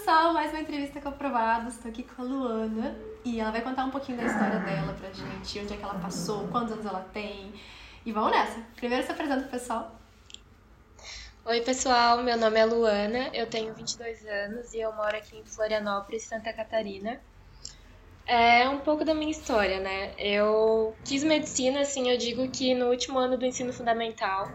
pessoal, mais uma entrevista com Aprovados. Estou aqui com a Luana e ela vai contar um pouquinho da história dela pra gente, onde é que ela passou, quantos anos ela tem. E vamos nessa. Primeiro se apresenta pro pessoal. Oi, pessoal. Meu nome é Luana, eu tenho 22 anos e eu moro aqui em Florianópolis, Santa Catarina. É um pouco da minha história, né? Eu quis medicina, assim, eu digo que no último ano do ensino fundamental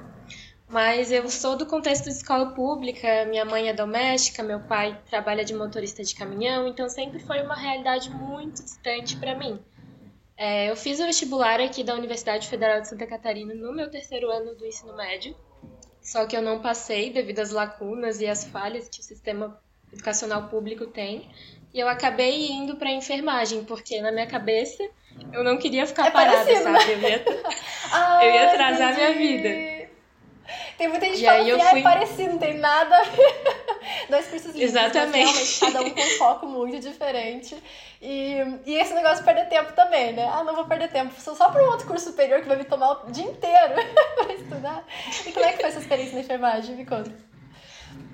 mas eu sou do contexto de escola pública, minha mãe é doméstica, meu pai trabalha de motorista de caminhão, então sempre foi uma realidade muito distante para mim. É, eu fiz o vestibular aqui da Universidade Federal de Santa Catarina no meu terceiro ano do ensino médio, só que eu não passei devido às lacunas e às falhas que o sistema educacional público tem, e eu acabei indo para enfermagem, porque na minha cabeça eu não queria ficar é parada, parecido, sabe? Eu ia, ah, eu ia atrasar entendi. minha vida. Tem muita gente que fala que fui- é parecido, não tem nada. Dois cursos lindos, Exatamente. mas cada um com um foco muito diferente. E, e esse negócio de perder tempo também, né? Ah, não vou perder tempo. Só só para um outro curso superior que vai me tomar o dia inteiro para estudar. E como é que foi essa experiência na enfermagem? Me conta.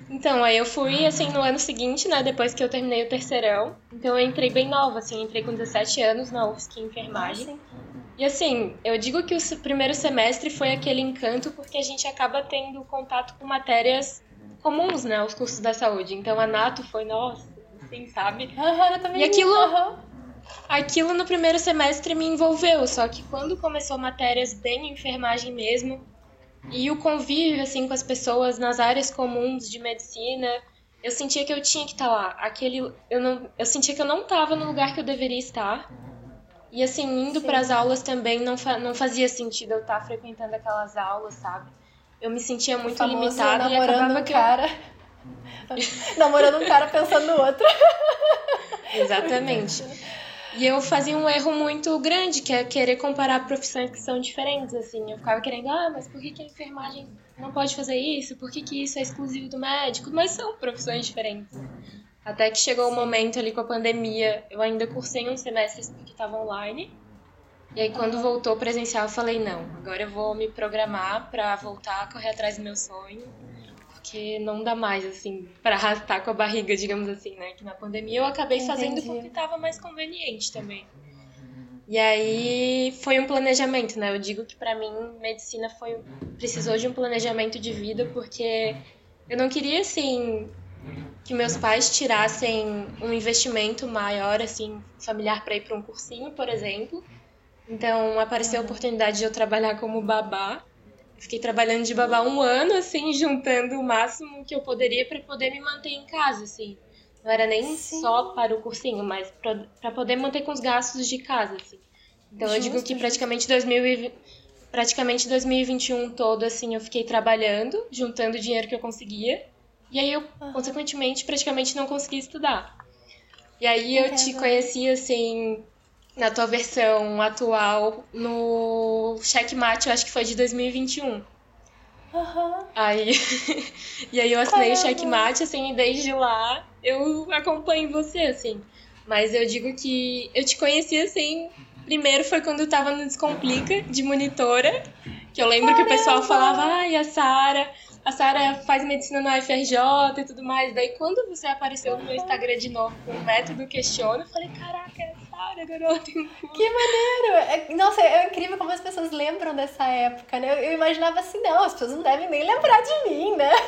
Então, aí eu fui, assim, no ano seguinte, né, depois que eu terminei o terceirão. Então eu entrei bem nova, assim, entrei com 17 anos na UFSC em enfermagem. Sim. E assim, eu digo que o primeiro semestre foi aquele encanto porque a gente acaba tendo contato com matérias comuns, né, os cursos da saúde. Então a Nato foi, nossa, assim, sabe? E aquilo-. Aquilo no primeiro semestre me envolveu, só que quando começou matérias bem enfermagem mesmo, e o convívio assim com as pessoas nas áreas comuns de medicina, eu sentia que eu tinha que estar lá. Aquele eu não, eu sentia que eu não estava no lugar que eu deveria estar. E assim, indo para as aulas também não, fa não fazia sentido eu estar frequentando aquelas aulas, sabe? Eu me sentia muito limitada e namorando acabava um que eu... cara. namorando um cara pensando no outro. Exatamente. E eu fazia um erro muito grande, que é querer comparar profissões que são diferentes, assim. Eu ficava querendo, ah, mas por que, que a enfermagem não pode fazer isso? Por que, que isso é exclusivo do médico? Mas são profissões diferentes. Até que chegou o momento ali com a pandemia, eu ainda cursei uns semestres porque estava online. E aí quando voltou presencial, eu falei, não, agora eu vou me programar pra voltar a correr atrás do meu sonho. Porque não dá mais, assim, pra arrastar com a barriga, digamos assim, né? Que na pandemia eu acabei fazendo Entendi. porque tava mais conveniente também. E aí foi um planejamento, né? Eu digo que pra mim medicina foi precisou de um planejamento de vida porque eu não queria assim que meus pais tirassem um investimento maior assim familiar para ir para um cursinho, por exemplo. Então apareceu a oportunidade de eu trabalhar como babá. Fiquei trabalhando de babá um ano, assim, juntando o máximo que eu poderia para poder me manter em casa, assim. Não era nem Sim. só para o cursinho, mas para poder manter com os gastos de casa, assim. Então eu digo Justo, que justo. praticamente 2020, praticamente 2021 todo, assim, eu fiquei trabalhando, juntando o dinheiro que eu conseguia. E aí eu, consequentemente, praticamente não consegui estudar. E aí eu te Entendo. conheci, assim, na tua versão atual, no Checkmate, eu acho que foi de 2021. Aham. Aí, e aí eu assinei o Caramba. Checkmate, assim, e desde lá eu acompanho você, assim. Mas eu digo que eu te conheci, assim, primeiro foi quando eu tava no Descomplica, de monitora, que eu lembro que o pessoal Caramba! falava, ai, a Sara, a Sara faz medicina na UFRJ e tudo mais. Daí quando você apareceu no meu Instagram de novo com o método questiona, eu falei, caraca, é a Sara, garota. Que maneiro! É- nossa, é incrível como as pessoas lembram dessa época, né? Eu, eu imaginava assim, não, as pessoas não devem nem lembrar de mim, né?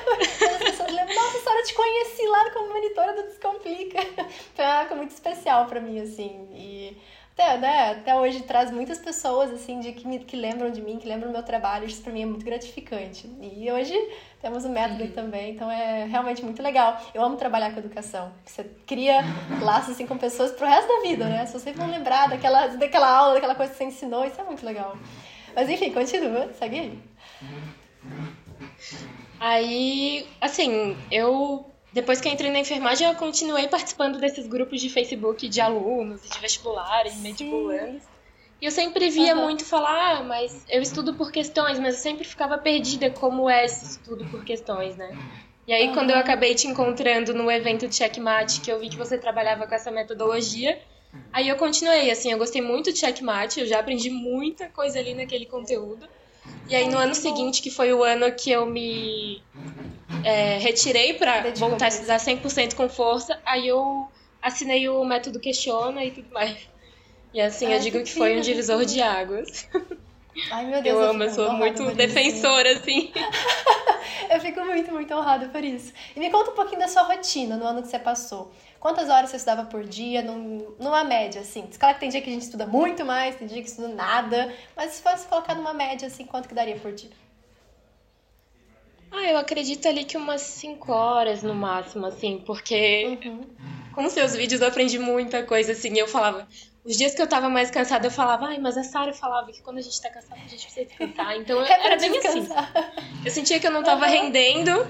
As pessoas lembram, nossa, Sara, eu te conheci lá como monitora do Descomplica. Foi uma época muito especial pra mim, assim. E até, né, até hoje traz muitas pessoas, assim, de, que, me, que lembram de mim, que lembram do meu trabalho. Isso pra mim é muito gratificante. E hoje temos o método aí também, então é realmente muito legal. Eu amo trabalhar com educação. Você cria laços assim com pessoas pro resto da vida, né? Se vocês vão lembrar daquela, daquela aula, daquela coisa que você ensinou, isso é muito legal. Mas enfim, continua, segue aí. Aí, assim, eu depois que entrei na enfermagem, eu continuei participando desses grupos de Facebook de alunos e de vestibulares, medibulandos. E eu sempre via Aham. muito falar, ah, mas eu estudo por questões, mas eu sempre ficava perdida como é esse estudo por questões, né? E aí, quando eu acabei te encontrando no evento de Checkmate, que eu vi que você trabalhava com essa metodologia, aí eu continuei, assim, eu gostei muito de Checkmate, eu já aprendi muita coisa ali naquele conteúdo. E aí no ano seguinte, que foi o ano que eu me é, retirei para voltar a estudar 100% com força, aí eu assinei o método Questiona e tudo mais. E assim, Ai, eu digo que, foi um divisor de águas. Ai, meu Deus. Eu, eu amo, eu sou muito defensora, assim. eu fico muito, muito honrada por isso. E me conta um pouquinho da sua rotina no ano que você passou. Quantas horas você estudava por dia, num, numa média, assim? Claro que tem dia que a gente estuda muito mais, tem dia que estuda nada, mas se fosse colocar numa média, assim, quanto que daria por dia? Ah, eu acredito ali que umas 5 horas no máximo, assim, porque uhum. com seus vídeos eu aprendi muita coisa, assim, eu falava, os dias que eu tava mais cansada, eu falava, ai, mas a Sara falava que quando a gente tá cansada, a gente precisa descansar. Então é era bem descansar. assim. Eu sentia que eu não tava uhum. rendendo,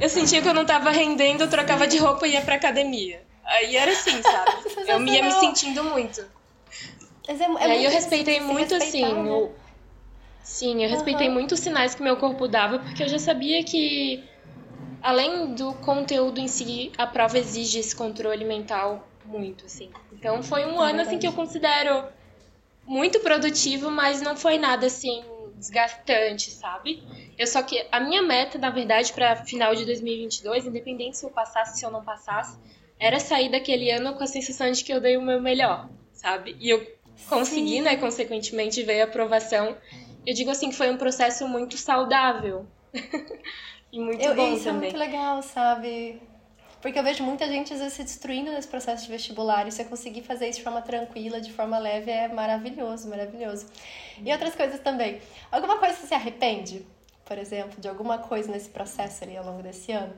eu sentia que eu não tava rendendo, eu trocava de roupa e ia pra academia. Aí era assim, sabe? eu ia me sentindo muito. É, é e aí eu respeitei muito, assim. Né? O... Sim, eu respeitei uhum. muito os sinais que meu corpo dava, porque eu já sabia que, além do conteúdo em si, a prova exige esse controle mental muito, assim. Então foi um é ano, assim, que eu considero muito produtivo, mas não foi nada, assim, desgastante, sabe? Eu só que a minha meta, na verdade, para final de 2022, independente se eu passasse se eu não passasse, era sair daquele ano com a sensação de que eu dei o meu melhor, sabe? E eu consegui, Sim. né, consequentemente veio a aprovação. Eu digo assim que foi um processo muito saudável. e muito eu, bom isso também. Isso é muito legal, sabe? Porque eu vejo muita gente às vezes se destruindo nesse processo de vestibular e você conseguir fazer isso de forma tranquila, de forma leve, é maravilhoso, maravilhoso. E outras coisas também. Alguma coisa você se arrepende, por exemplo, de alguma coisa nesse processo ali ao longo desse ano?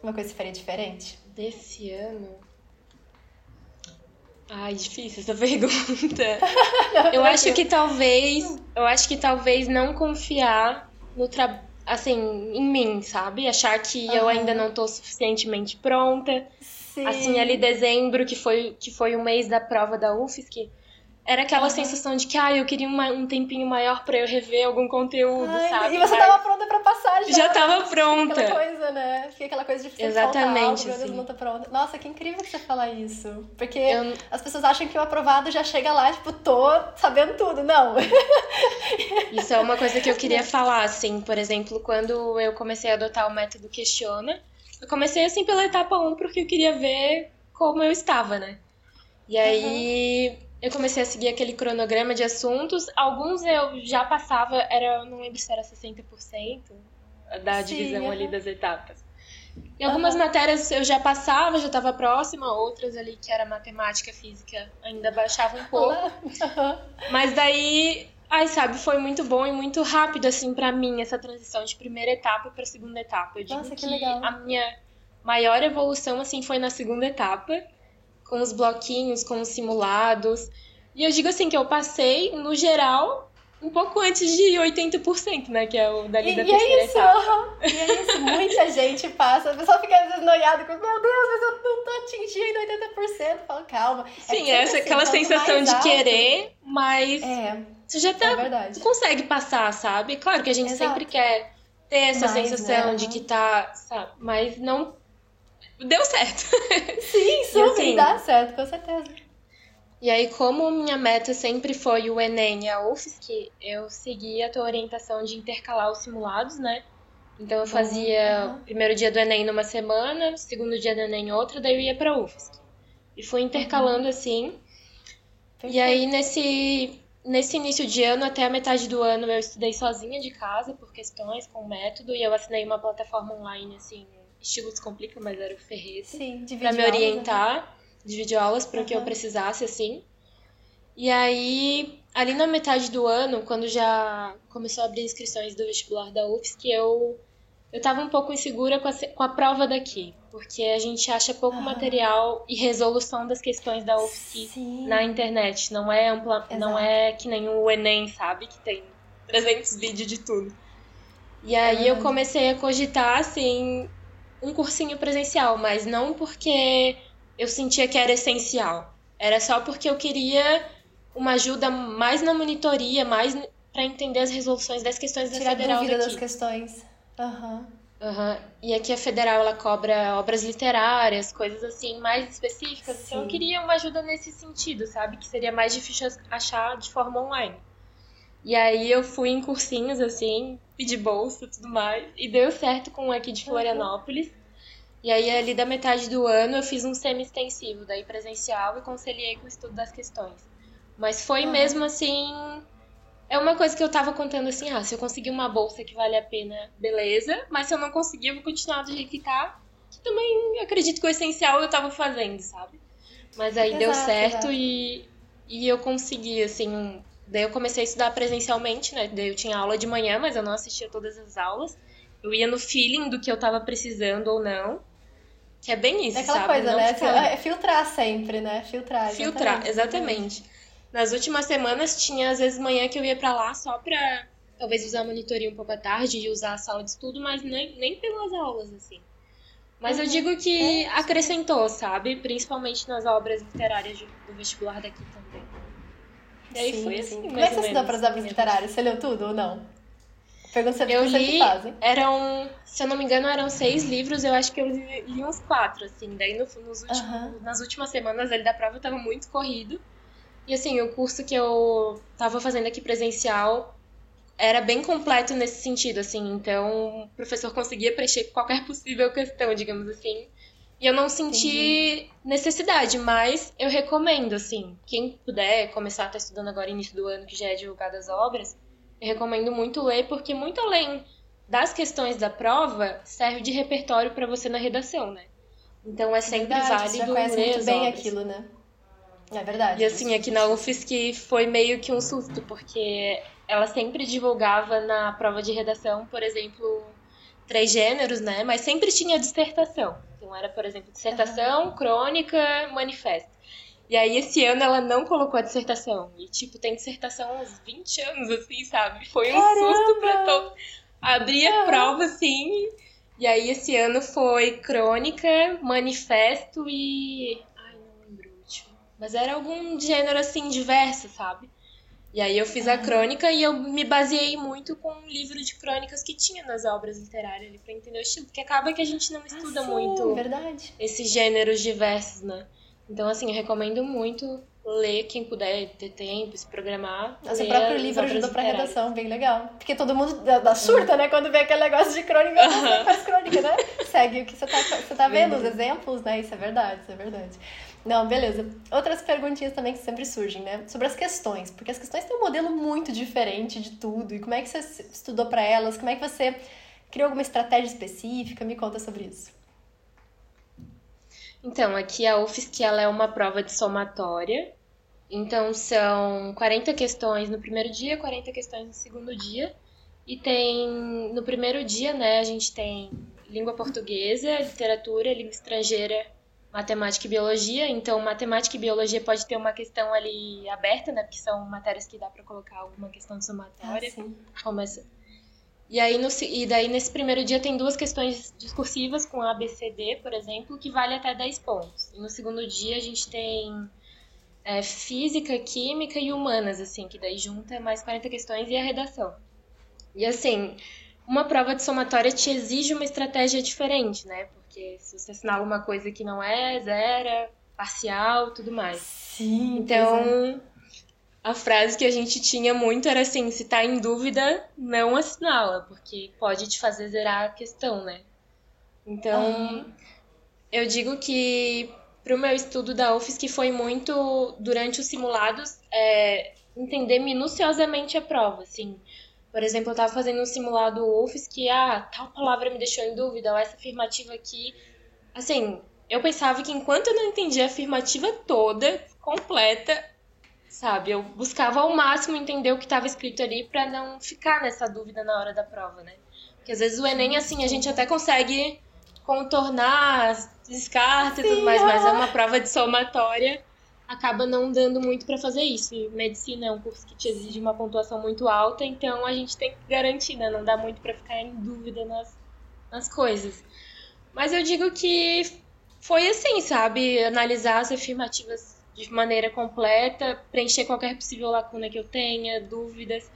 Uma coisa que você faria diferente? Desse ano? Ai, difícil essa pergunta. eu acho que talvez, eu acho que talvez não confiar no trabalho assim, em mim, sabe? Achar que uhum. eu ainda não tô suficientemente pronta. Sim. Assim, ali dezembro, que foi, que foi o mês da prova da UFSC, era aquela uhum. sensação de que, ah, eu queria uma, um tempinho maior para eu rever algum conteúdo, Ai, sabe? E você Mas... tava pronta para passar já. Já tava pronta. Aquela coisa, né? Fica aquela coisa de Exatamente, faltar algo, não tá pronta. Nossa, que incrível que você falar isso. Porque eu... as pessoas acham que o aprovado já chega lá, tipo, tô sabendo tudo. Não. Isso é uma coisa que eu queria falar, assim, por exemplo, quando eu comecei a adotar o método Questiona, eu comecei, assim, pela etapa 1, porque eu queria ver como eu estava, né? E aí... Uhum eu comecei a seguir aquele cronograma de assuntos. Alguns eu já passava, era, não lembro se era 60% da Sim, divisão ali das etapas. Em algumas uhum. matérias eu já passava, já estava próxima, outras ali que era matemática, física, ainda baixava um pouco. Uhum. Mas daí, ai, sabe, foi muito bom e muito rápido assim para mim essa transição de primeira etapa para segunda etapa. Eu digo Nossa, que, que a minha maior evolução assim foi na segunda etapa com os bloquinhos, com os simulados. E eu digo assim que eu passei, no geral, um pouco antes de 80%, né? Que é o dali e, da terceira e é isso, etapa. E é isso, muita gente passa. A pessoa fica às vezes noiada com, meu Deus, mas eu não tô atingindo 80%. Fala, calma. É Sim, é essa assim, aquela sensação de alto, querer, mas é, você já tá, é consegue passar, sabe? Claro que a gente Exato. sempre quer ter essa sensação né? de que tá, sabe? Mas não deu certo. Sim, super, assim, dá certo, com certeza. E aí, como minha meta sempre foi o Enem e a UFSC, eu segui a tua orientação de intercalar os simulados, né? Então eu fazia uhum. o primeiro dia do Enem numa semana, segundo dia do Enem outra, daí eu ia pra UFSC. E fui intercalando uhum. assim. Perfeito. E aí, nesse, nesse início de ano, até a metade do ano, eu estudei sozinha de casa, por questões com o método, e eu assinei uma plataforma online, assim, estilo Descomplica, mas era o Ferrez. Sim, de Pra me orientar, né? de videoaulas, para o uhum. que eu precisasse, assim. E aí, ali na metade do ano, quando já começou a abrir inscrições do vestibular da UFSC, eu, eu tava um pouco insegura com a, com a prova daqui. Porque a gente acha pouco uhum. material e resolução das questões da UFSC Sim. na internet. Não é ampla, não é que nem o Enem, sabe? Que tem 300 vídeos de tudo. E aí uhum. eu comecei a cogitar, assim, um cursinho presencial, mas não porque eu sentia que era essencial. Era só porque eu queria uma ajuda mais na monitoria, mais para entender as resoluções das questões da Tirar federal dúvida daqui. das questões. Uhum. Uhum. E aqui a federal ela cobra obras literárias, coisas assim mais específicas. Sim. Então eu queria uma ajuda nesse sentido, sabe? Que seria mais difícil achar de forma online. E aí eu fui em cursinhos, assim, pedi bolsa e tudo mais. E deu certo com um aqui de Florianópolis. E aí, ali da metade do ano, eu fiz um semi-extensivo, daí presencial, e conciliei com o estudo das questões. Mas foi mesmo assim. É uma coisa que eu tava contando assim: ah, se eu conseguir uma bolsa que vale a pena, beleza. Mas se eu não conseguir, eu vou continuar do jeito que tá. Que também acredito que o essencial eu tava fazendo, sabe? Mas aí exato, deu certo e, e eu consegui, assim. Daí eu comecei a estudar presencialmente, né? Daí eu tinha aula de manhã, mas eu não assistia todas as aulas. Eu ia no feeling do que eu tava precisando ou não. Que é bem isso, é aquela sabe? coisa, não né? Ficar... É filtrar sempre, né? Filtrar. Filtrar, exatamente. Nas últimas semanas tinha, às vezes, manhã que eu ia para lá só pra talvez usar a monitoria um pouco à tarde e usar a sala de estudo, mas nem, nem pelas aulas, assim. Mas uhum. eu digo que é. acrescentou, sabe? Principalmente nas obras literárias do vestibular daqui também. E aí sim, foi assim. Como é que você estudou para as obras literárias? Você leu tudo ou não? Pergunta se eu li, eram, se eu não me engano, eram seis livros, eu acho que eu li, li uns quatro, assim. Daí no, nos últimos, uhum. nas últimas semanas ali da prova eu tava muito corrido. E assim, o curso que eu tava fazendo aqui presencial era bem completo nesse sentido, assim. Então, o professor conseguia preencher qualquer possível questão, digamos assim. E eu não senti Entendi. necessidade, mas eu recomendo, assim, quem puder começar a estar tá estudando agora início do ano, que já é divulgado as obras, eu recomendo muito ler, porque muito além das questões da prova, serve de repertório para você na redação, né? Então é sempre verdade, válido você já ler muito bem obras. aquilo, né? É verdade. E assim, aqui na UFSC foi meio que um susto, porque ela sempre divulgava na prova de redação, por exemplo, três gêneros, né? Mas sempre tinha dissertação. Então era, por exemplo, dissertação, uhum. crônica, manifesto. E aí, esse ano, ela não colocou a dissertação. E, tipo, tem dissertação há uns 20 anos, assim, sabe? Foi um Caramba! susto pra todos. Abri a prova, assim. E aí, esse ano foi crônica, manifesto e. Ai, não lembro o último. Mas era algum gênero, assim, diverso, sabe? E aí eu fiz a crônica e eu me baseei muito com um livro de crônicas que tinha nas obras literárias ali pra entender o estilo. Porque acaba que a gente não estuda ah, sim, muito verdade. esses gêneros diversos, né? Então, assim, eu recomendo muito ler, quem puder ter tempo, se programar. O seu próprio livro ajuda pra redação, bem legal. Porque todo mundo dá, surta, né? Quando vê aquele negócio de crônica, faz crônica, né? Segue o que você tá, você tá vendo, os exemplos, né? Isso é verdade, isso é verdade. Não, beleza. Outras perguntinhas também que sempre surgem, né? Sobre as questões. Porque as questões têm um modelo muito diferente de tudo. E como é que você estudou para elas? Como é que você criou alguma estratégia específica? Me conta sobre isso. Então, aqui a UFSC ela é uma prova de somatória. Então, são 40 questões no primeiro dia, 40 questões no segundo dia. E tem, no primeiro dia, né, a gente tem língua portuguesa, literatura, língua estrangeira, matemática e biologia. Então, matemática e biologia pode ter uma questão ali aberta, né, porque são matérias que dá para colocar alguma questão de somatória. Ah, sim. Começa e, aí no, e daí nesse primeiro dia tem duas questões discursivas com A, B, C, D, por exemplo, que vale até 10 pontos. E no segundo dia a gente tem é, física, química e humanas, assim, que daí junta mais 40 questões e a redação. E assim, uma prova de somatória te exige uma estratégia diferente, né? Porque se você assinala uma coisa que não é, zero, parcial, tudo mais. Sim. Então, a frase que a gente tinha muito era assim: se tá em dúvida, não assinala, porque pode te fazer zerar a questão, né? Então, uhum. eu digo que pro meu estudo da UFSC foi muito, durante os simulados, é, entender minuciosamente a prova, assim. Por exemplo, eu estava fazendo um simulado UFSC que, ah, tal palavra me deixou em dúvida, ou essa afirmativa aqui. Assim, eu pensava que enquanto eu não entendia a afirmativa toda, completa, sabe? Eu buscava ao máximo entender o que estava escrito ali para não ficar nessa dúvida na hora da prova, né? Porque às vezes o Enem, assim, a gente até consegue contornar, descarta e tudo mais, mas é uma prova de somatória, acaba não dando muito para fazer isso. E medicina é um curso que te exige uma pontuação muito alta, então a gente tem que garantir, né? Não dá muito para ficar em dúvida nas, nas coisas. Mas eu digo que foi assim, sabe? Analisar as afirmativas de maneira completa, preencher qualquer possível lacuna que eu tenha, dúvidas.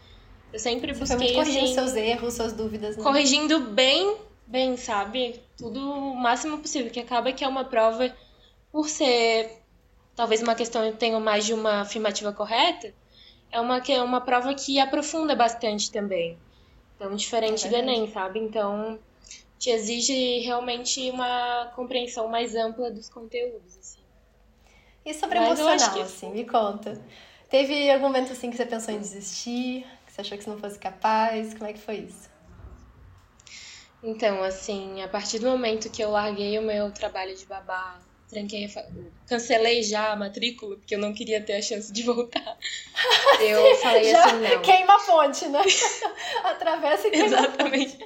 Eu sempre Você busquei. Foi corrigindo assim, seus erros, suas dúvidas. Né? Corrigindo bem, bem, sabe? Tudo o máximo possível, que acaba que é uma prova, por ser talvez uma questão eu tenha mais de uma afirmativa correta, é uma, é uma prova que aprofunda bastante também. Então, diferente é do Enem, sabe? Então, te exige realmente uma compreensão mais ampla dos conteúdos, assim. E sobre Mas emocional, que... assim, me conta. Teve algum momento assim que você pensou em desistir? Que você achou que você não fosse capaz? Como é que foi isso? Então, assim, a partir do momento que eu larguei o meu trabalho de babá, tranquei, cancelei já a matrícula, porque eu não queria ter a chance de voltar. Eu falei já assim, não. Queima a ponte, né? Atravessa e queima Exatamente.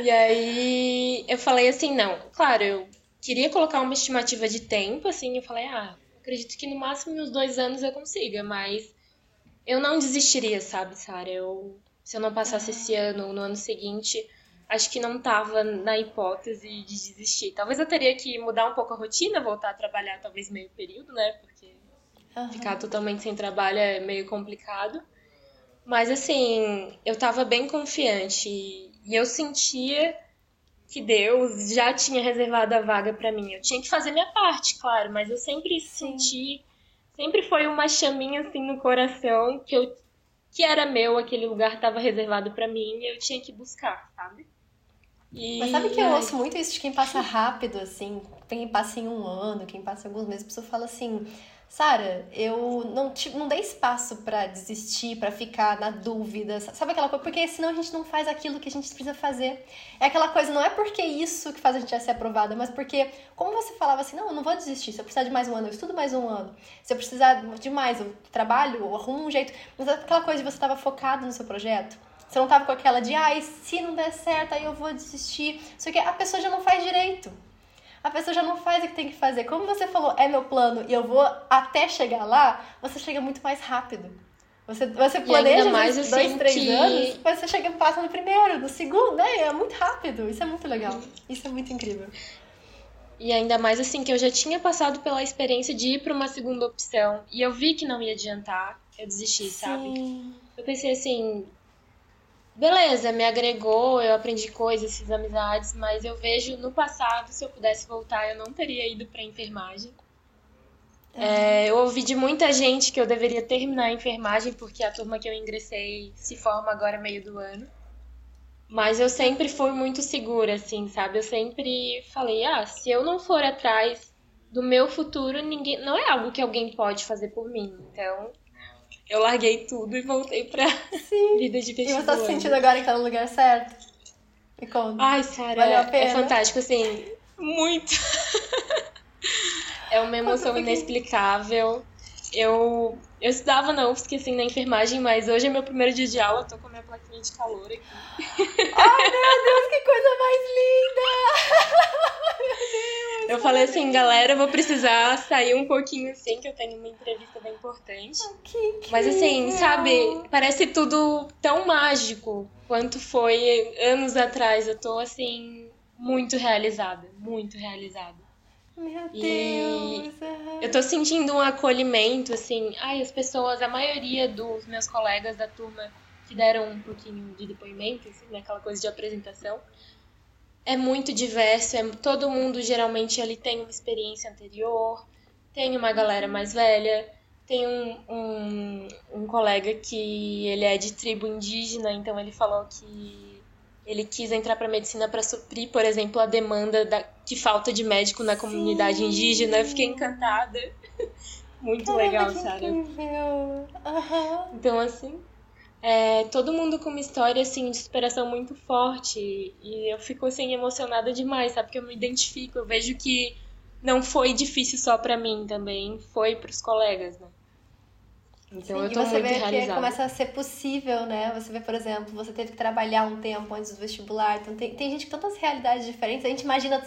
E aí eu falei assim, não, claro, eu queria colocar uma estimativa de tempo, assim, eu falei, ah, acredito que no máximo uns dois anos eu consiga, mas eu não desistiria, sabe, Sara? Eu, se eu não passasse esse ano ou no ano seguinte, acho que não tava na hipótese de desistir. Talvez eu teria que mudar um pouco a rotina, voltar a trabalhar talvez meio período, né? Porque uhum. ficar totalmente sem trabalho é meio complicado. Mas assim, eu tava bem confiante e eu sentia que Deus já tinha reservado a vaga para mim. Eu tinha que fazer minha parte, claro, mas eu sempre Sim. senti, sempre foi uma chaminha assim no coração que eu que era meu, aquele lugar estava reservado para mim, e eu tinha que buscar, sabe? E... Mas sabe que eu ouço muito isso de quem passa rápido, assim, quem passa em um ano, quem passa em alguns meses, a pessoa fala assim, Sara, eu não, não dei espaço para desistir, para ficar na dúvida, sabe aquela coisa? Porque senão a gente não faz aquilo que a gente precisa fazer. É aquela coisa, não é porque isso que faz a gente ser aprovada, mas porque, como você falava assim, não, eu não vou desistir, se eu precisar de mais um ano, eu estudo mais um ano. Se eu precisar de mais, eu trabalho, eu arrumo um jeito. Mas é aquela coisa de você estava focado no seu projeto, você não tava com aquela de, ai, se não der certo, aí eu vou desistir. Só que a pessoa já não faz direito a pessoa já não faz o que tem que fazer. Como você falou, é meu plano e eu vou até chegar lá, você chega muito mais rápido. Você, você planeja mais assim, dois, três que... anos, mas você chega passa no primeiro, no segundo, né? É muito rápido. Isso é muito legal. Isso é muito incrível. E ainda mais assim, que eu já tinha passado pela experiência de ir para uma segunda opção e eu vi que não ia adiantar, eu desisti, Sim. sabe? Eu pensei assim, beleza, me agregou, eu aprendi coisas, fiz amizades, mas eu vejo no passado, se eu pudesse voltar, eu não teria ido para enfermagem. É, eu ouvi de muita gente que eu deveria terminar a enfermagem, porque a turma que eu ingressei se forma agora meio do ano. Mas eu sempre fui muito segura, assim, sabe? Eu sempre falei, ah, se eu não for atrás do meu futuro, ninguém, não é algo que alguém pode fazer por mim. Então, eu larguei tudo e voltei pra Sim. vida de vestibular. E você tá se sentindo agora que tá no lugar certo? Me conta. Ai, Sarah, é fantástico, assim, muito. é uma emoção inexplicável. Eu, eu estudava na UFSC, assim, na enfermagem, mas hoje é meu primeiro dia de aula, tô com a minha plaquinha de calor aqui. Ai, meu Deus, que coisa mais linda! Eu falei assim, galera, eu vou precisar sair um pouquinho assim, que eu tenho uma entrevista bem importante. Que Mas assim, sabe, parece tudo tão mágico quanto foi anos atrás. Eu tô assim, muito realizada, muito realizada. Meu Deus! eu tô sentindo um acolhimento, assim. Ai, as pessoas, a maioria dos meus colegas da turma que deram um pouquinho de depoimento, assim, né, aquela coisa de apresentação, é muito diverso, é, todo mundo geralmente ali tem uma experiência anterior, tem uma galera mais velha, tem um, um, um colega que ele é de tribo indígena, então ele falou que ele quis entrar para medicina para suprir, por exemplo, a demanda da, de falta de médico na comunidade Sim. indígena. Eu fiquei encantada. Muito Caramba, legal, Sara. Uhum. Então, assim, é, todo mundo com uma história assim de superação muito forte e eu fico assim emocionada demais, sabe? Porque eu me identifico, eu vejo que não foi difícil só para mim também, foi para os colegas, né? Então Sim, eu tô e você muito vê realizada. que começa a ser possível, né? Você vê, por exemplo, você teve que trabalhar um tempo antes do vestibular. Então tem, tem gente com tantas realidades diferentes. A gente imagina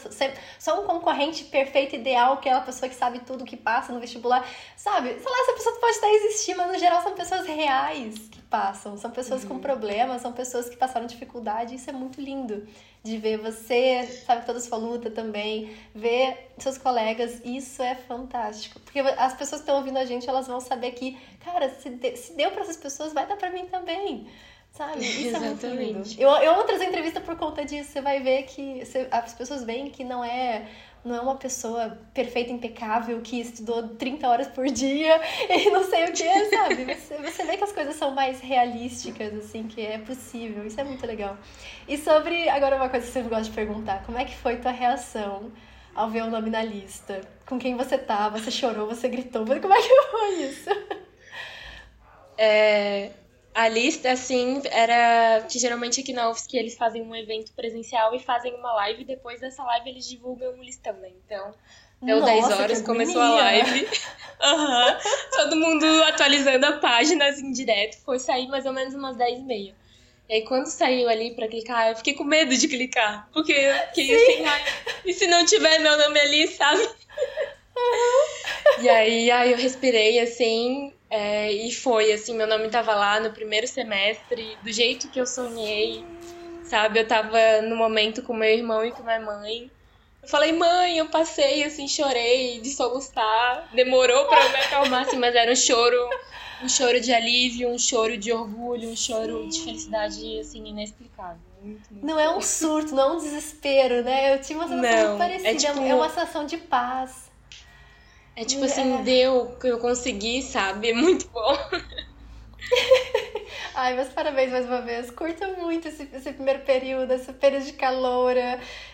só um concorrente perfeito, ideal, aquela pessoa que sabe tudo que passa no vestibular. Sabe? Sei lá, essa pessoa pode até existir, mas no geral são pessoas reais que passam. São pessoas uhum. com problemas, são pessoas que passaram dificuldade. Isso é muito lindo de ver você, sabe, toda a sua luta também, ver seus colegas, isso é fantástico. Porque as pessoas que estão ouvindo a gente, elas vão saber que, cara, se, de, se deu para essas pessoas, vai dar para mim também. Sabe? Isso Exatamente. é muito lindo. Eu, eu amo trazer entrevista por conta disso. Você vai ver que. Você, as pessoas veem que não é não é uma pessoa perfeita, impecável, que estudou 30 horas por dia e não sei o que, sabe? Você, você vê que as coisas são mais realísticas, assim, que é possível. Isso é muito legal. E sobre, agora uma coisa que eu sempre gosto de perguntar, como é que foi tua reação ao ver o nome na lista? Com quem você tava? Você chorou, você gritou? Como é que foi isso? É, a lista, assim, era que geralmente aqui na UFSC eles fazem um evento presencial e fazem uma live, e depois dessa live eles divulgam um listão, né? Então, deu Nossa, 10 horas, começou a live. uhum. Todo mundo atualizando a página, assim, direto. Foi sair mais ou menos umas 10 e meia. E aí, quando saiu ali pra clicar, eu fiquei com medo de clicar. Porque eu fiquei assim, ai, e se não tiver meu nome ali, sabe? Uhum. E aí, aí eu respirei assim, é, e foi, assim, meu nome tava lá no primeiro semestre, do jeito que eu sonhei, sabe? Eu tava no momento com meu irmão e com minha mãe. Eu falei, mãe, eu passei, assim, chorei de soluçar. Demorou pra eu me acalmar, assim, mas era um choro, um choro de alívio, um choro de orgulho, um choro de felicidade, assim, inexplicável. Muito, muito não é um surto, não é um desespero, né? Eu tinha uma sensação não, parecida, é, tipo... é uma sensação de paz. É tipo assim, é. deu que eu consegui, sabe? É muito bom. Ai, meus parabéns mais uma vez. Curta muito esse, esse, primeiro período, esse período de calor,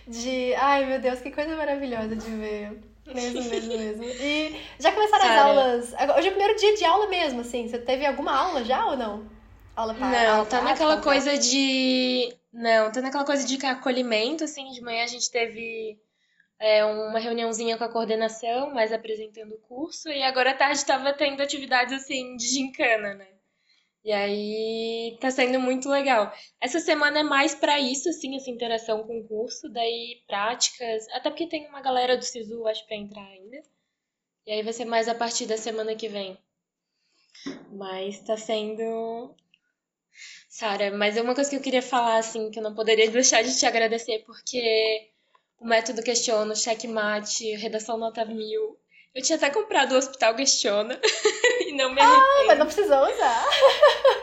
de. Ai, meu Deus, que coisa maravilhosa de ver. Mesmo, mesmo, mesmo. E já começaram as aulas. Hoje é o primeiro dia de aula mesmo, assim. Você teve alguma aula já ou não? Aula para Não, aula tá naquela coisa de. Não, tá naquela coisa de acolhimento, assim. De manhã a gente teve é, uma reuniãozinha com a coordenação, mais apresentando o curso, e agora à tarde estava tendo atividades assim de gincana, né? E aí tá sendo muito legal. Essa semana é mais para isso, assim, essa interação com o curso, daí práticas, até porque tem uma galera do SISU, acho, pra entrar ainda. E aí vai ser mais a partir da semana que vem. Mas tá sendo. Sara, mas é uma coisa que eu queria falar, assim, que eu não poderia deixar de te agradecer, porque o método questiona, checkmate, redação nota mil. Eu tinha até comprado o Hospital Questiona e não me arrependo. Ah, mas não precisou usar.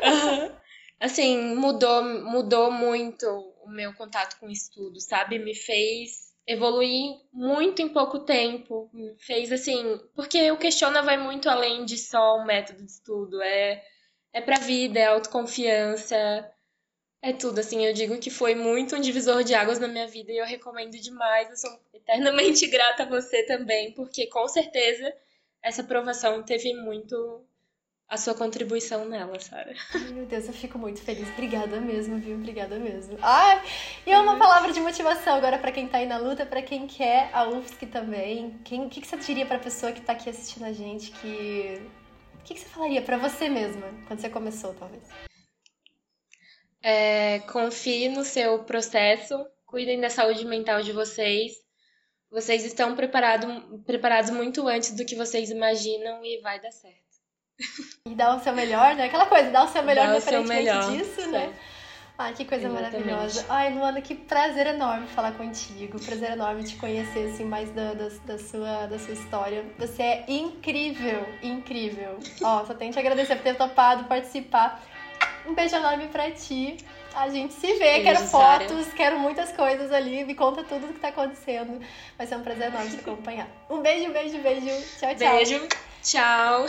uhum. Assim, mudou, mudou muito o meu contato com o estudo, sabe? Me fez evoluir muito em pouco tempo. Me fez assim, porque o Questiona vai muito além de só um método de estudo, é é pra vida, é autoconfiança, é tudo, assim, eu digo que foi muito um divisor de águas na minha vida e eu recomendo demais. Eu sou eternamente grata a você também, porque com certeza essa aprovação teve muito a sua contribuição nela, Sara. Meu Deus, eu fico muito feliz. Obrigada mesmo, viu? Obrigada mesmo. Ah, e uma palavra de motivação agora para quem tá aí na luta, para quem quer a UFSC também. Quem, o que, que você diria pra pessoa que tá aqui assistindo a gente que o que, que você falaria para você mesma quando você começou, talvez? É, confie no seu processo, cuidem da saúde mental de vocês. Vocês estão preparado, preparados muito antes do que vocês imaginam e vai dar certo. E dá o seu melhor, né? Aquela coisa, dá o seu melhor independentemente disso, né? Ai, que coisa Exatamente. maravilhosa. Ai, Luana, que prazer enorme falar contigo. Prazer enorme te conhecer, assim, mais da, da, da, sua, da sua história. Você é incrível, incrível. Ó, só tenho que te agradecer por ter topado participar. Um beijo enorme pra ti. A gente se vê, beijo, quero Sarah. fotos, quero muitas coisas ali. Me conta tudo o que tá acontecendo. Vai ser um prazer enorme te acompanhar. Um beijo, beijo, beijo. Tchau, tchau. Beijo. Tchau.